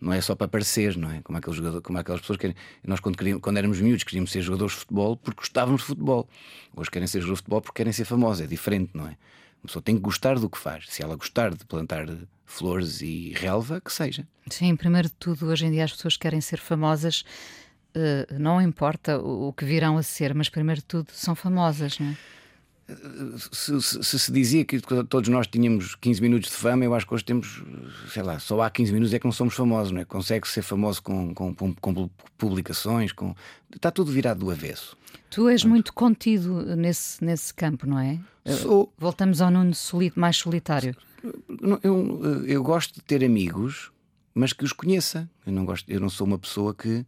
Speaker 2: Não é só para parecer, não é? Como, aqueles como aquelas pessoas que nós, quando, queríamos, quando éramos miúdos, queríamos ser jogadores de futebol porque gostávamos de futebol. Hoje querem ser jogadores de futebol porque querem ser famosos. É diferente, não é? Uma pessoa tem que gostar do que faz. Se ela gostar de plantar flores e relva, que seja.
Speaker 1: Sim, primeiro de tudo, hoje em dia as pessoas querem ser famosas. Uh, não importa o, o, que virão a ser, mas primeiro de tudo são famosas, não é?
Speaker 2: Se, se, se, se dizia que todos nós tínhamos 15 minutos de fama, eu acho que hoje temos, sei lá, só há 15 minutos é que não somos famosos, não é? Consegue ser famoso com, com, com publicações, com... está tudo virado do avesso.
Speaker 1: Tu és muito contido nesse, nesse campo, não é?
Speaker 2: Sou.
Speaker 1: Voltamos ao Nuno mais solitário.
Speaker 2: Eu, eu gosto de ter amigos, mas que os conheça. Eu não, gosto, eu não sou uma pessoa que,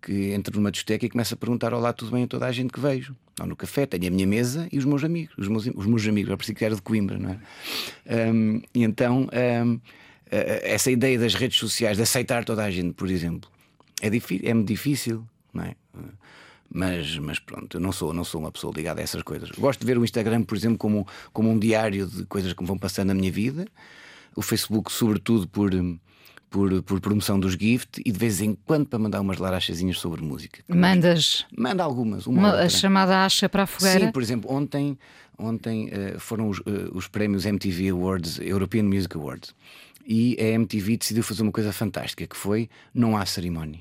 Speaker 2: que entra numa discoteca e começa a perguntar: Olá, tudo bem a toda a gente que vejo. Ou no café, tenho a minha mesa e os meus amigos. Os meus, os meus amigos, eu preciso que era de Coimbra, não é? Um, e então, um, essa ideia das redes sociais, de aceitar toda a gente, por exemplo, é, é muito difícil, não é? Mas, mas pronto, eu não sou, não sou uma pessoa ligada a essas coisas. Gosto de ver o Instagram, por exemplo, como, como um diário de coisas que me vão passando na minha vida. O Facebook, sobretudo, por, por, por promoção dos gift e de vez em quando para mandar umas larachazinhas sobre música.
Speaker 1: Mandas?
Speaker 2: Manda algumas. Uma, uma
Speaker 1: a chamada acha para a fogueira?
Speaker 2: Sim, por exemplo, ontem, ontem uh, foram os, uh, os prémios MTV Awards, European Music Awards. E a MTV decidiu fazer uma coisa fantástica que foi não há cerimónia.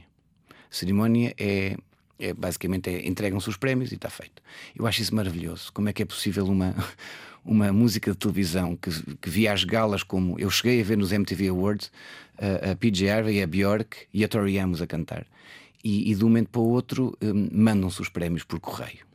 Speaker 2: Cerimónia é é, basicamente é, entregam-se os prémios e está feito. Eu acho isso maravilhoso. Como é que é possível uma, uma música de televisão que, que via as galas como eu cheguei a ver nos MTV Awards a, a PJ Harvey, a Bjork e a Tori Amos a cantar. E, e de um momento para o outro um, mandam-se os prémios por correio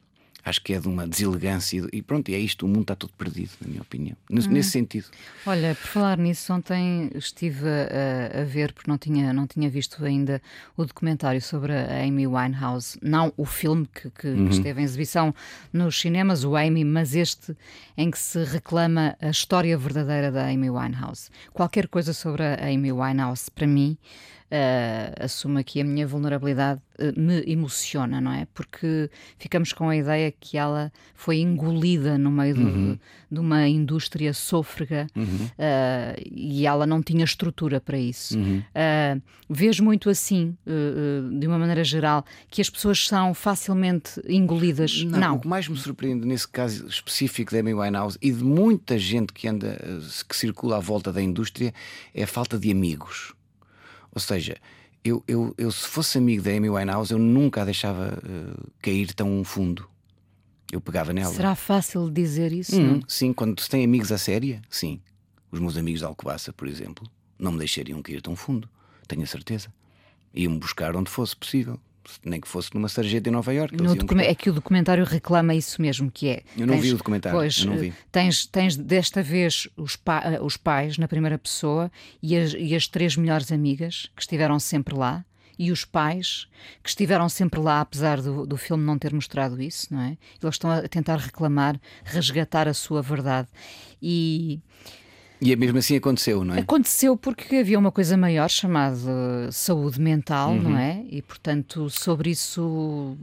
Speaker 2: acho que é de uma deselegância e pronto, e é isto, o mundo está todo perdido, na minha opinião, nesse, hum. nesse sentido.
Speaker 1: Olha, por falar nisso, ontem estive a, a, ver, porque não tinha, não tinha visto ainda o documentário sobre a Amy Winehouse, não o filme que, que uhum. esteve em exibição nos cinemas, o Amy, mas este em que se reclama a história verdadeira da Amy Winehouse. Qualquer coisa sobre a Amy Winehouse, para mim, uh, assumo aqui a minha vulnerabilidade, uh, me emociona, não é? Porque ficamos com a ideia que ela foi engolida no meio uhum. do, de uma indústria sôfrega uhum. uh, e ela não tinha estrutura para isso. Uhum. vejo muito assim, de uma maneira geral, que as pessoas são facilmente engolidas. Não, não.
Speaker 2: O que mais me surpreende nesse caso específico da Amy Winehouse e de muita gente que anda, que circula à volta da indústria, é a falta de amigos. Ou seja, eu, eu, eu se fosse amigo da Amy Winehouse, eu nunca a deixava uh, cair tão fundo. Eu pegava nela.
Speaker 1: Será fácil dizer isso?
Speaker 2: Hum, sim, quando se tem amigos a séria, sim. Os meus amigos de Alcobaça, por exemplo, não me deixariam cair tão fundo, tenho a certeza. Iam-me buscar onde fosse possível nem que fosse numa sarjeta em Nova Iorque.
Speaker 1: É que o documentário reclama isso mesmo, que é.
Speaker 2: Eu não tens, vi o documentário.
Speaker 1: Pois. Tens, tens desta vez os, pa, eh, os pais na primeira pessoa e as, e as três melhores amigas que estiveram sempre lá e os pais que estiveram sempre lá, apesar do, do filme não ter mostrado isso, não é? Eles estão a tentar reclamar, resgatar a sua verdade. E
Speaker 2: e é mesmo assim aconteceu, não é?
Speaker 1: Aconteceu porque havia uma coisa maior chamada saúde mental, uhum. não é? E portanto, sobre isso,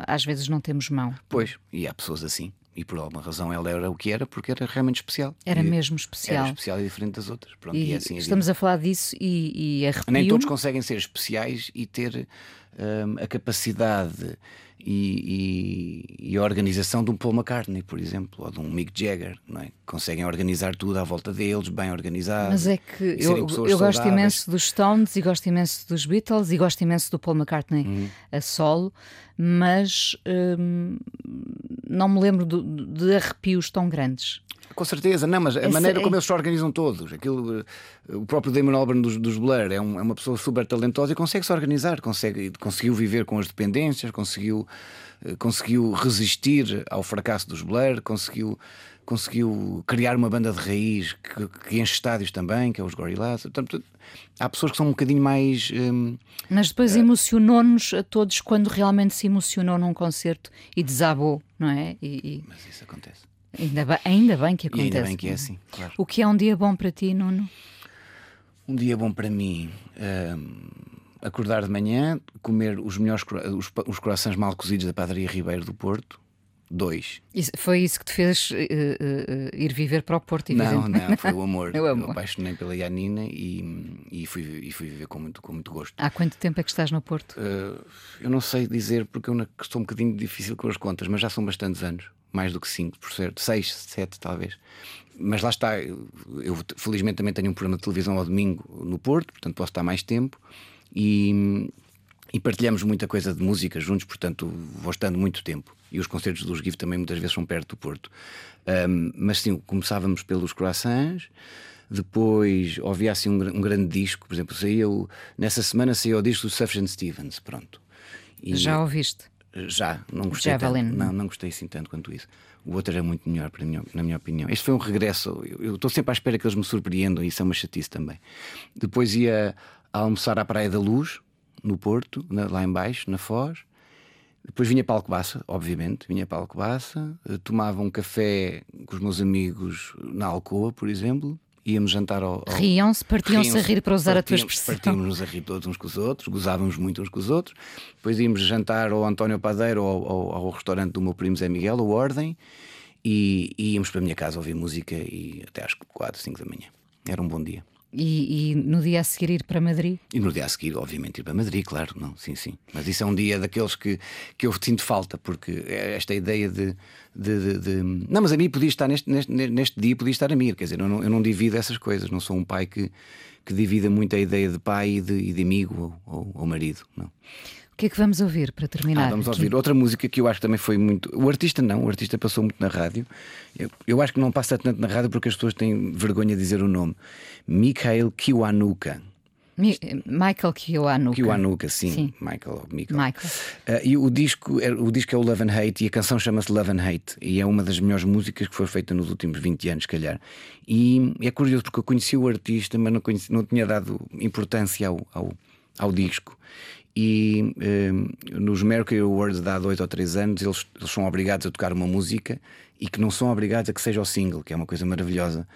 Speaker 1: às vezes não temos mão.
Speaker 2: Pois, e há pessoas assim. E por alguma razão ela era o que era, porque era realmente especial.
Speaker 1: Era e mesmo especial.
Speaker 2: Era especial e diferente das outras. Pronto,
Speaker 1: e,
Speaker 2: e é assim
Speaker 1: estamos a falar disso e, e
Speaker 2: Nem todos conseguem ser especiais e ter um, a capacidade e, e, e, a organização de um Paul McCartney, por exemplo, ou de um Mick Jagger, não é? Conseguem organizar tudo à volta deles, bem organizado.
Speaker 1: Mas é que eu, eu gosto imenso dos Stones e gosto imenso dos Beatles e gosto imenso do Paul McCartney uhum. a solo, mas hum, não me lembro de, de arrepios tão grandes.
Speaker 2: Com certeza, não, mas a Esse maneira é... como eles se organizam todos, aquilo, eh, o próprio Damon Albarn dos, dos Blur é, um, é, uma pessoa super talentosa e consegue se organizar, consegue, conseguiu viver com as dependências, conseguiu, eh, conseguiu resistir ao fracasso dos Blur, conseguiu, conseguiu criar uma banda de raiz que, que enche estádios também, que é os Gorillaz. Portanto, há pessoas que são um bocadinho mais. Hum,
Speaker 1: mas depois uh... emocionou-nos a todos quando realmente se emocionou num concerto e desabou, não é? E,
Speaker 2: e... Mas isso acontece.
Speaker 1: Ainda bem, ainda bem que acontece.
Speaker 2: E ainda bem que é assim, claro.
Speaker 1: O que é um dia bom para ti, Nuno?
Speaker 2: Um dia bom para mim. hum, acordar de manhã, comer os melhores os, os croissants mal cozidos da Padaria Ribeiro do Porto. Dois.
Speaker 1: Isso- foi isso que te fez eh, eh, ir viver para o Porto,
Speaker 2: Não, não, foi o amor.
Speaker 1: É o amor.
Speaker 2: Eu apaixonei pela Yanina e, e, fui, e fui viver com muito, com muito gosto.
Speaker 1: Há quanto tempo é que estás no Porto?
Speaker 2: Uh, eu não sei dizer porque eu estou um bocadinho difícil com as contas, mas já são bastantes anos, mais do que 5, por certo, 6, 7 talvez. Mas lá está, eu, eu felizmente também tenho um programa de televisão ao domingo no Porto, portanto posso estar mais tempo e, e partilhamos muita coisa de música juntos, portanto vou estando muito tempo. E os concertos dos GIF também muitas vezes são perto do Porto. Um, mas sim, começávamos pelos croissants. Depois havia assim um, um grande disco, por exemplo, saía o- nessa semana saiu o disco do Sufjan Stevens, pronto. E-
Speaker 1: Já ouviste?
Speaker 2: já, não gostei tanto. Não, não gostei assim tanto quanto isso. O outro era muito melhor, para mim, na minha opinião. Este foi um regresso. Eu- Eu estou sempre à espera que eles me surpreendam, e isso é uma chatice também. Depois ia almoçar à Praia da Luz, no Porto, na- lá embaixo, na Foz. Depois vinha para Alcobaça, obviamente, vinha para Alcobaça, eh, tomava um café com os meus amigos na Alcoa, por exemplo, íamos jantar ao. ao...
Speaker 1: Riam-se, partiam-se a rir para usar a tua expressão.
Speaker 2: Partíamos-nos a rir todos uns com os outros, gozávamos muito uns com os outros. Depois íamos jantar ao António Padeiro ou ao, ao restaurante do meu primo Zé Miguel, o Ordem, e, e íamos para a minha casa ouvir música e até às 4, 5 da manhã. Era um bom dia.
Speaker 1: E, e no dia a seguir ir para Madrid?
Speaker 2: E no dia a seguir, obviamente, ir para Madrid, claro, não, sim, sim. Mas isso é um dia daqueles que, que eu sinto falta, porque é esta ideia de, de, de- de- Não, mas a mim podia estar neste, neste, neste dia, podia estar a mim, quer dizer, eu não, eu não divido essas coisas, não sou um pai que, que divida muito a ideia de pai e de, e de amigo ou, ou, ou marido, não.
Speaker 1: O que é que vamos ouvir para terminar?
Speaker 2: Ah, vamos
Speaker 1: aqui?
Speaker 2: ouvir outra música que eu acho que também foi muito. O artista não, o artista passou muito na rádio. Eu, eu acho que não passa tanto na rádio porque as pessoas têm vergonha de dizer o nome. Mikhail Kiwanuka.
Speaker 1: Mi- Michael Kiwanuka.
Speaker 2: Kiwanuka, sim.
Speaker 1: Sim.
Speaker 2: Michael Michael.
Speaker 1: Michael.
Speaker 2: Ah, e o disco, é- o disco é o Love and Hate e a canção chama-se Love and Hate e é uma das melhores músicas que foi feita nos últimos 20 anos, se calhar. E é curioso porque eu conheci o artista, mas não, conheci- não tinha dado importância ao, ao, ao disco. E eh, nos Mercury Awards de há dois ou três anos eles, eles são obrigados a tocar uma música e que não são obrigados a que seja o single, que é uma coisa maravilhosa.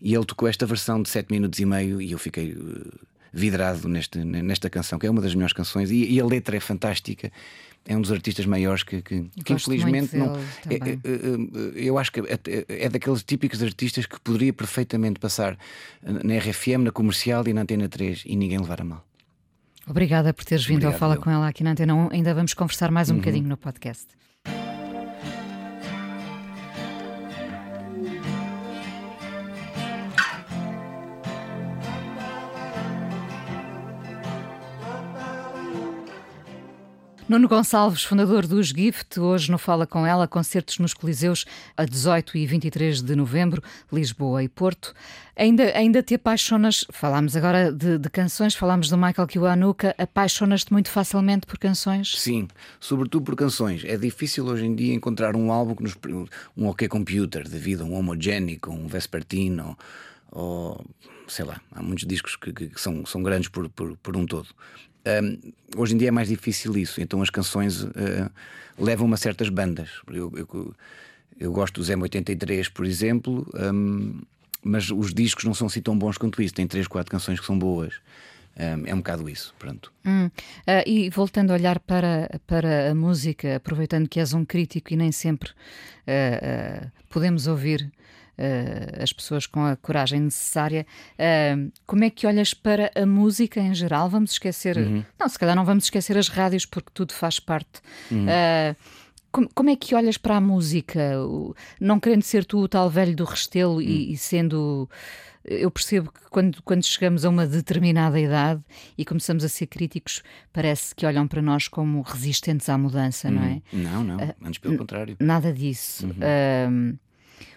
Speaker 2: E ele tocou esta versão de 7 minutos e meio e eu fiquei eh, vidrado neste, nesta canção, que é uma das melhores canções, e, e a letra é fantástica. É um dos artistas maiores que, que, que infelizmente não. é-
Speaker 1: também.
Speaker 2: é- é- eu acho que é, é daqueles típicos artistas que poderia perfeitamente passar na RFM, na comercial e na Antena 3 e ninguém levar a mal.
Speaker 1: Obrigada por teres vindo ao
Speaker 2: Obrigado,
Speaker 1: Fala
Speaker 2: eu.
Speaker 1: com ela aqui na Antena 1. Ainda vamos conversar mais um
Speaker 2: Uhum.
Speaker 1: bocadinho no podcast. Nuno Gonçalves, fundador dos Gift, hoje no Fala Com Ela, concertos nos Coliseus a 18 e 23 de novembro, Lisboa e Porto. Ainda, ainda te apaixonas, falámos agora de, de canções, falámos do Michael Kiwanuka, apaixonas-te muito facilmente por canções?
Speaker 2: Sim, sobretudo por canções. É difícil hoje em dia encontrar um álbum que nos. um OK Computer da vida, um Homogenic, um Vespertino, ou. sei lá, há muitos discos que, que- que são, são grandes por, por, por um todo. Ahm, hoje em dia é mais difícil isso, então as canções ah, levam-me a certas bandas. Eu, eu, eu gosto do Zé 83, por exemplo, ahm, mas os discos não são assim tão bons quanto isso. Tem três, quatro canções que são boas. É um bocado isso, pronto.
Speaker 1: Hum, ah, e voltando a olhar para, para a música, aproveitando que és um crítico e nem sempre ah, podemos ouvir ah, as pessoas com a coragem necessária, ah, como é que olhas para a música em geral? Vamos esquecer. Não, se calhar não vamos esquecer as rádios porque tudo faz parte. Ah, como, como é que olhas para a música? Não querendo ser tu o tal velho do restelo e, e sendo. Eu percebo que quando, quando chegamos a uma determinada idade e começamos a ser críticos, parece que olham para nós como resistentes à mudança, não é?
Speaker 2: Não, não, antes pelo contrário.
Speaker 1: Nada disso. Ahm,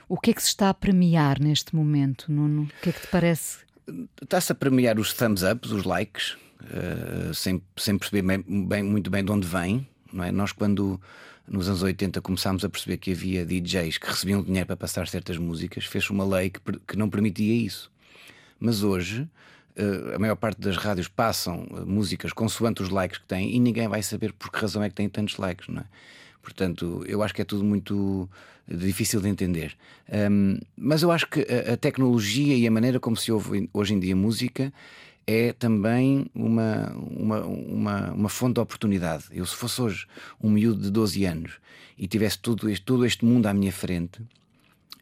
Speaker 1: o que é que se está a premiar neste momento, Nuno? O que é que te parece?
Speaker 2: Está-se a premiar os thumbs ups, os likes, eh, sem, sem perceber bem, bem- muito bem de onde vem. Não é? Nós, quando nos anos 80 começámos a perceber que havia DJs que recebiam dinheiro para passar certas músicas, fez-se uma lei que, que não permitia isso. Mas hoje uh, a maior parte das rádios passam uh, músicas consoante os likes que têm e ninguém vai saber por que razão é que têm tantos likes, não é? Portanto, eu acho que é tudo muito difícil de entender. Um, mas eu acho que a, a, tecnologia e a maneira como se ouve hoje em dia música é também uma, uma, uma, uma fonte de oportunidade. Eu, se fosse hoje um miúdo de 12 anos e tivesse todo este, todo este mundo à minha frente,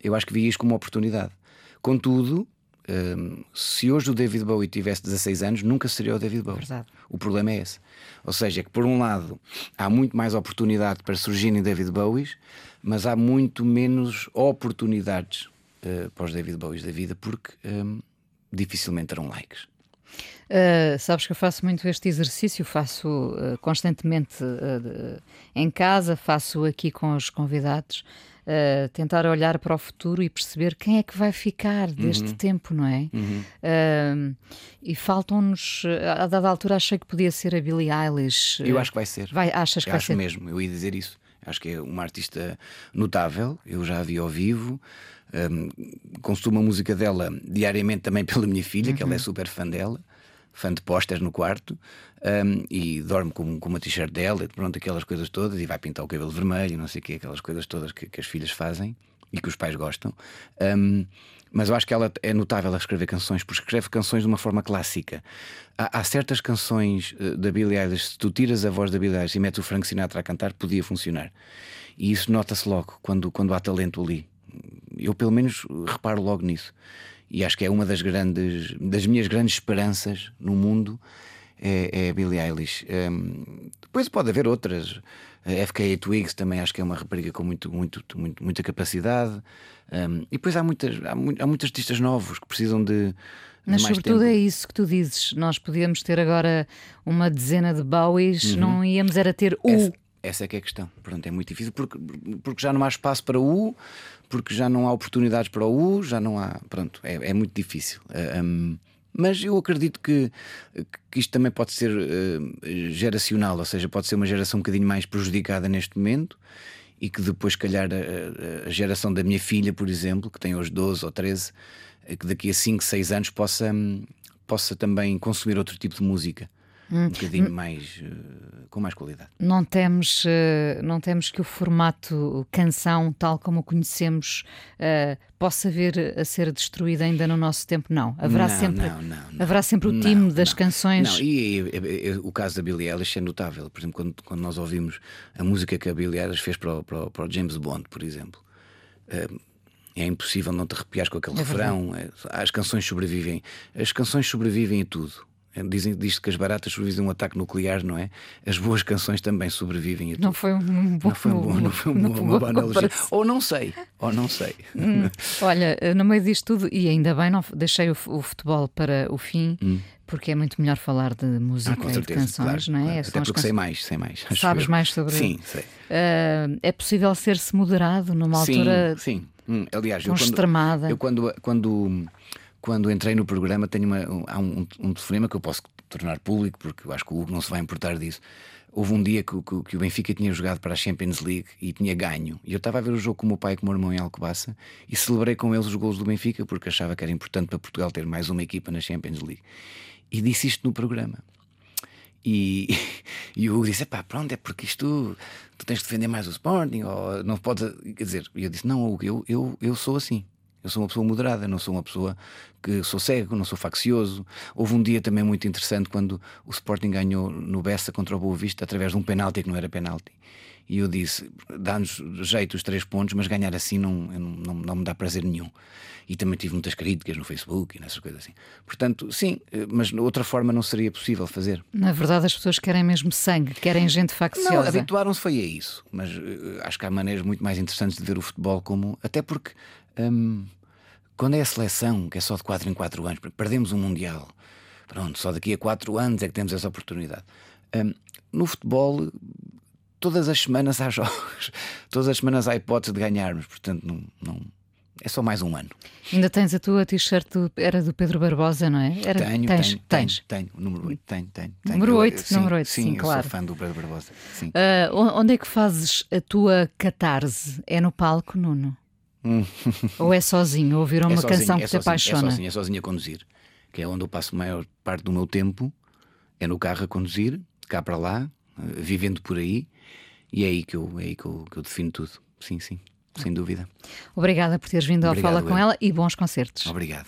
Speaker 2: eu acho que via isto como uma oportunidade. Contudo, um, se hoje o David Bowie tivesse 16 anos, nunca seria o David Bowie.
Speaker 3: Verdade.
Speaker 2: O problema é esse. Ou seja, é que por um lado há muito mais oportunidade para surgirem David Bowies, mas há muito menos oportunidades uh, para os David Bowies da vida, porque um, dificilmente terão likes.
Speaker 1: Uh, sabes que eu faço muito este exercício, faço uh, constantemente em casa, faço aqui com os convidados uh, tentar olhar para o futuro e perceber quem é que vai ficar deste uhum. tempo, não é? Uhum. Uh, e faltam-nos, a dada altura achei que podia ser a Billie Eilish.
Speaker 2: Eu acho que vai ser.
Speaker 1: Vai, achas que
Speaker 2: eu
Speaker 1: vai
Speaker 2: acho
Speaker 1: ser?
Speaker 2: mesmo, eu ia dizer isso. Acho que é uma artista notável, eu já a vi ao vivo. Um, consumo a música dela diariamente também pela minha filha, uhum. que ela é uhum. super fã dela fã de pósteres no quarto um, e dorme com, com uma t-shirt dela e pronto, aquelas coisas todas, e vai pintar o cabelo vermelho, não sei o quê, aquelas coisas todas que, que as filhas fazem e que os pais gostam. Um, mas eu acho que ela é notável a escrever canções, porque escreve canções de uma forma clássica. Há, há certas canções uh, da Billie Eilish, se tu tiras a voz da Billie Eilish e metes o Frank Sinatra a cantar, podia funcionar. E isso nota-se logo quando, quando há talento ali. Eu, pelo menos, reparo logo nisso e acho que é uma das grandes, das minhas grandes esperanças no mundo é, é a Billie Eilish. Um, depois pode haver outras. A FKA Twigs também acho que é uma rapariga com muito, muito, muito, muita capacidade. Um, e depois há muitas, há, há muitos artistas novos que precisam de.
Speaker 1: Mas sobretudo
Speaker 2: tempo.
Speaker 1: é isso que tu dizes. Nós podíamos ter agora uma dezena de Bowies, uhum. não íamos era ter o.
Speaker 2: Essa, essa é que é a questão. Pronto, é muito difícil porque, porque já não há espaço para o porque já não há oportunidades para o U, já não há. Pronto, é, é muito difícil. Uh, eh, um, mas eu acredito que, que isto também pode ser uh, geracional, ou seja, pode ser uma geração um bocadinho mais prejudicada neste momento e que depois, calhar, a, a, geração da minha filha, por exemplo, que tem hoje 12 ou 13, eh, que daqui a 5, 6 anos possa, possa também consumir outro tipo de música um bocadinho mais uh, com mais qualidade.
Speaker 1: Não temos, uh, não temos que o formato canção, tal como o conhecemos, uh, possa vir a ser destruído ainda no nosso tempo, não. Haverá
Speaker 2: não,
Speaker 1: sempre,
Speaker 2: não, não,
Speaker 1: haverá sempre o time das canções.
Speaker 2: Não, e, e, e, o caso da Billie Eilish é notável. Por exemplo, quando, quando nós ouvimos a música que a Billie Eilish fez para o, para o, para o James Bond, por exemplo. é impossível não te arrepiar com aquele é refrão. As canções sobrevivem. As canções sobrevivem a tudo. Dizem diz que as baratas sobrevivem a um ataque nuclear, não é? As boas canções também sobrevivem.
Speaker 1: não foi um bom,
Speaker 2: não foi um bom, não foi uma, uma boa analogia. Ou não sei, ou não sei.
Speaker 1: Hum, olha, no meio disto tudo, e ainda bem, não deixei o, o futebol para o fim. Hum. Porque é muito melhor falar de música ah, certeza, e de canções,
Speaker 2: claro,
Speaker 1: não é?
Speaker 2: Claro. Até porque sei mais, sei mais.
Speaker 1: Sabes mais sobre
Speaker 2: Sim, sei.
Speaker 1: Uh, é possível ser-se moderado numa
Speaker 2: sim,
Speaker 1: altura
Speaker 2: sim. Hum, aliás,
Speaker 1: eu quando,
Speaker 2: eu quando, quando quando entrei no programa, tenho uma, um, há um, um telefonema que eu posso tornar público, porque eu acho que o Hugo não se vai importar disso. Houve um dia que, que, que, o Benfica tinha jogado para a Champions League e tinha ganho. E eu estava a ver o jogo com o meu pai e com o meu irmão em Alcobaça e celebrei com eles os gols do Benfica porque achava que era importante para Portugal ter mais uma equipa na Champions League. E disse isto no programa. E, e o Hugo disse: pá, pronto, é porque isto tu tens de defender mais o Sporting, ou não podes. Quer dizer, e eu disse: não, Hugo, eu, eu, eu sou assim. Eu sou uma pessoa moderada, não sou uma pessoa que sou cego, não sou faccioso. Houve um dia também muito interessante quando o Sporting ganhou no Bessa contra o Boa Vista através de um penalti que não era penalti. E eu disse: dá-nos jeito os três pontos, mas ganhar assim não, não, não, me dá prazer nenhum. E também tive muitas críticas no Facebook e nessas coisas assim. Portanto, sim, mas de outra forma não seria possível fazer.
Speaker 1: Na verdade, as pessoas querem mesmo sangue, querem gente facciosa.
Speaker 2: Não, habituaram-se foi a isso. Mas uh, acho que há maneiras muito mais interessantes de ver o futebol como. Até porque. Hum, quando é a seleção, que é só de 4 em 4 anos, perdemos um Mundial. Pronto, só daqui a 4 anos é que temos essa oportunidade. Um, no futebol, todas as semanas há jogos, todas as semanas há hipótese de ganharmos, portanto, não, não, é só mais um ano.
Speaker 1: Ainda tens a tua t-shirt, era do Pedro Barbosa, não é? Era,
Speaker 2: tenho,
Speaker 1: tens,
Speaker 2: tenho,
Speaker 1: tens.
Speaker 2: tenho, tenho, número 8, tenho, tenho.
Speaker 1: Número 8,
Speaker 2: sim,
Speaker 1: número 8,
Speaker 2: sim,
Speaker 1: sim, claro.
Speaker 2: sou fã do Pedro Barbosa. Sim.
Speaker 1: Uh, onde é que fazes a tua catarse? É no palco, Nuno? Ou é sozinho, ouvir uma
Speaker 2: é sozinho,
Speaker 1: canção
Speaker 2: é
Speaker 1: que
Speaker 2: sozinho,
Speaker 1: te apaixona?
Speaker 2: É sozinho, é sozinho a conduzir. que é onde eu passo a maior parte do meu tempo, é no carro a conduzir, cá para lá, vivendo por aí, e é aí que eu, é aí que eu, que eu defino tudo. Sim, sim, sem dúvida.
Speaker 1: Obrigada por teres vindo ao
Speaker 2: Obrigado,
Speaker 1: Fala com
Speaker 2: eu.
Speaker 1: ela e bons concertos.
Speaker 2: Obrigado.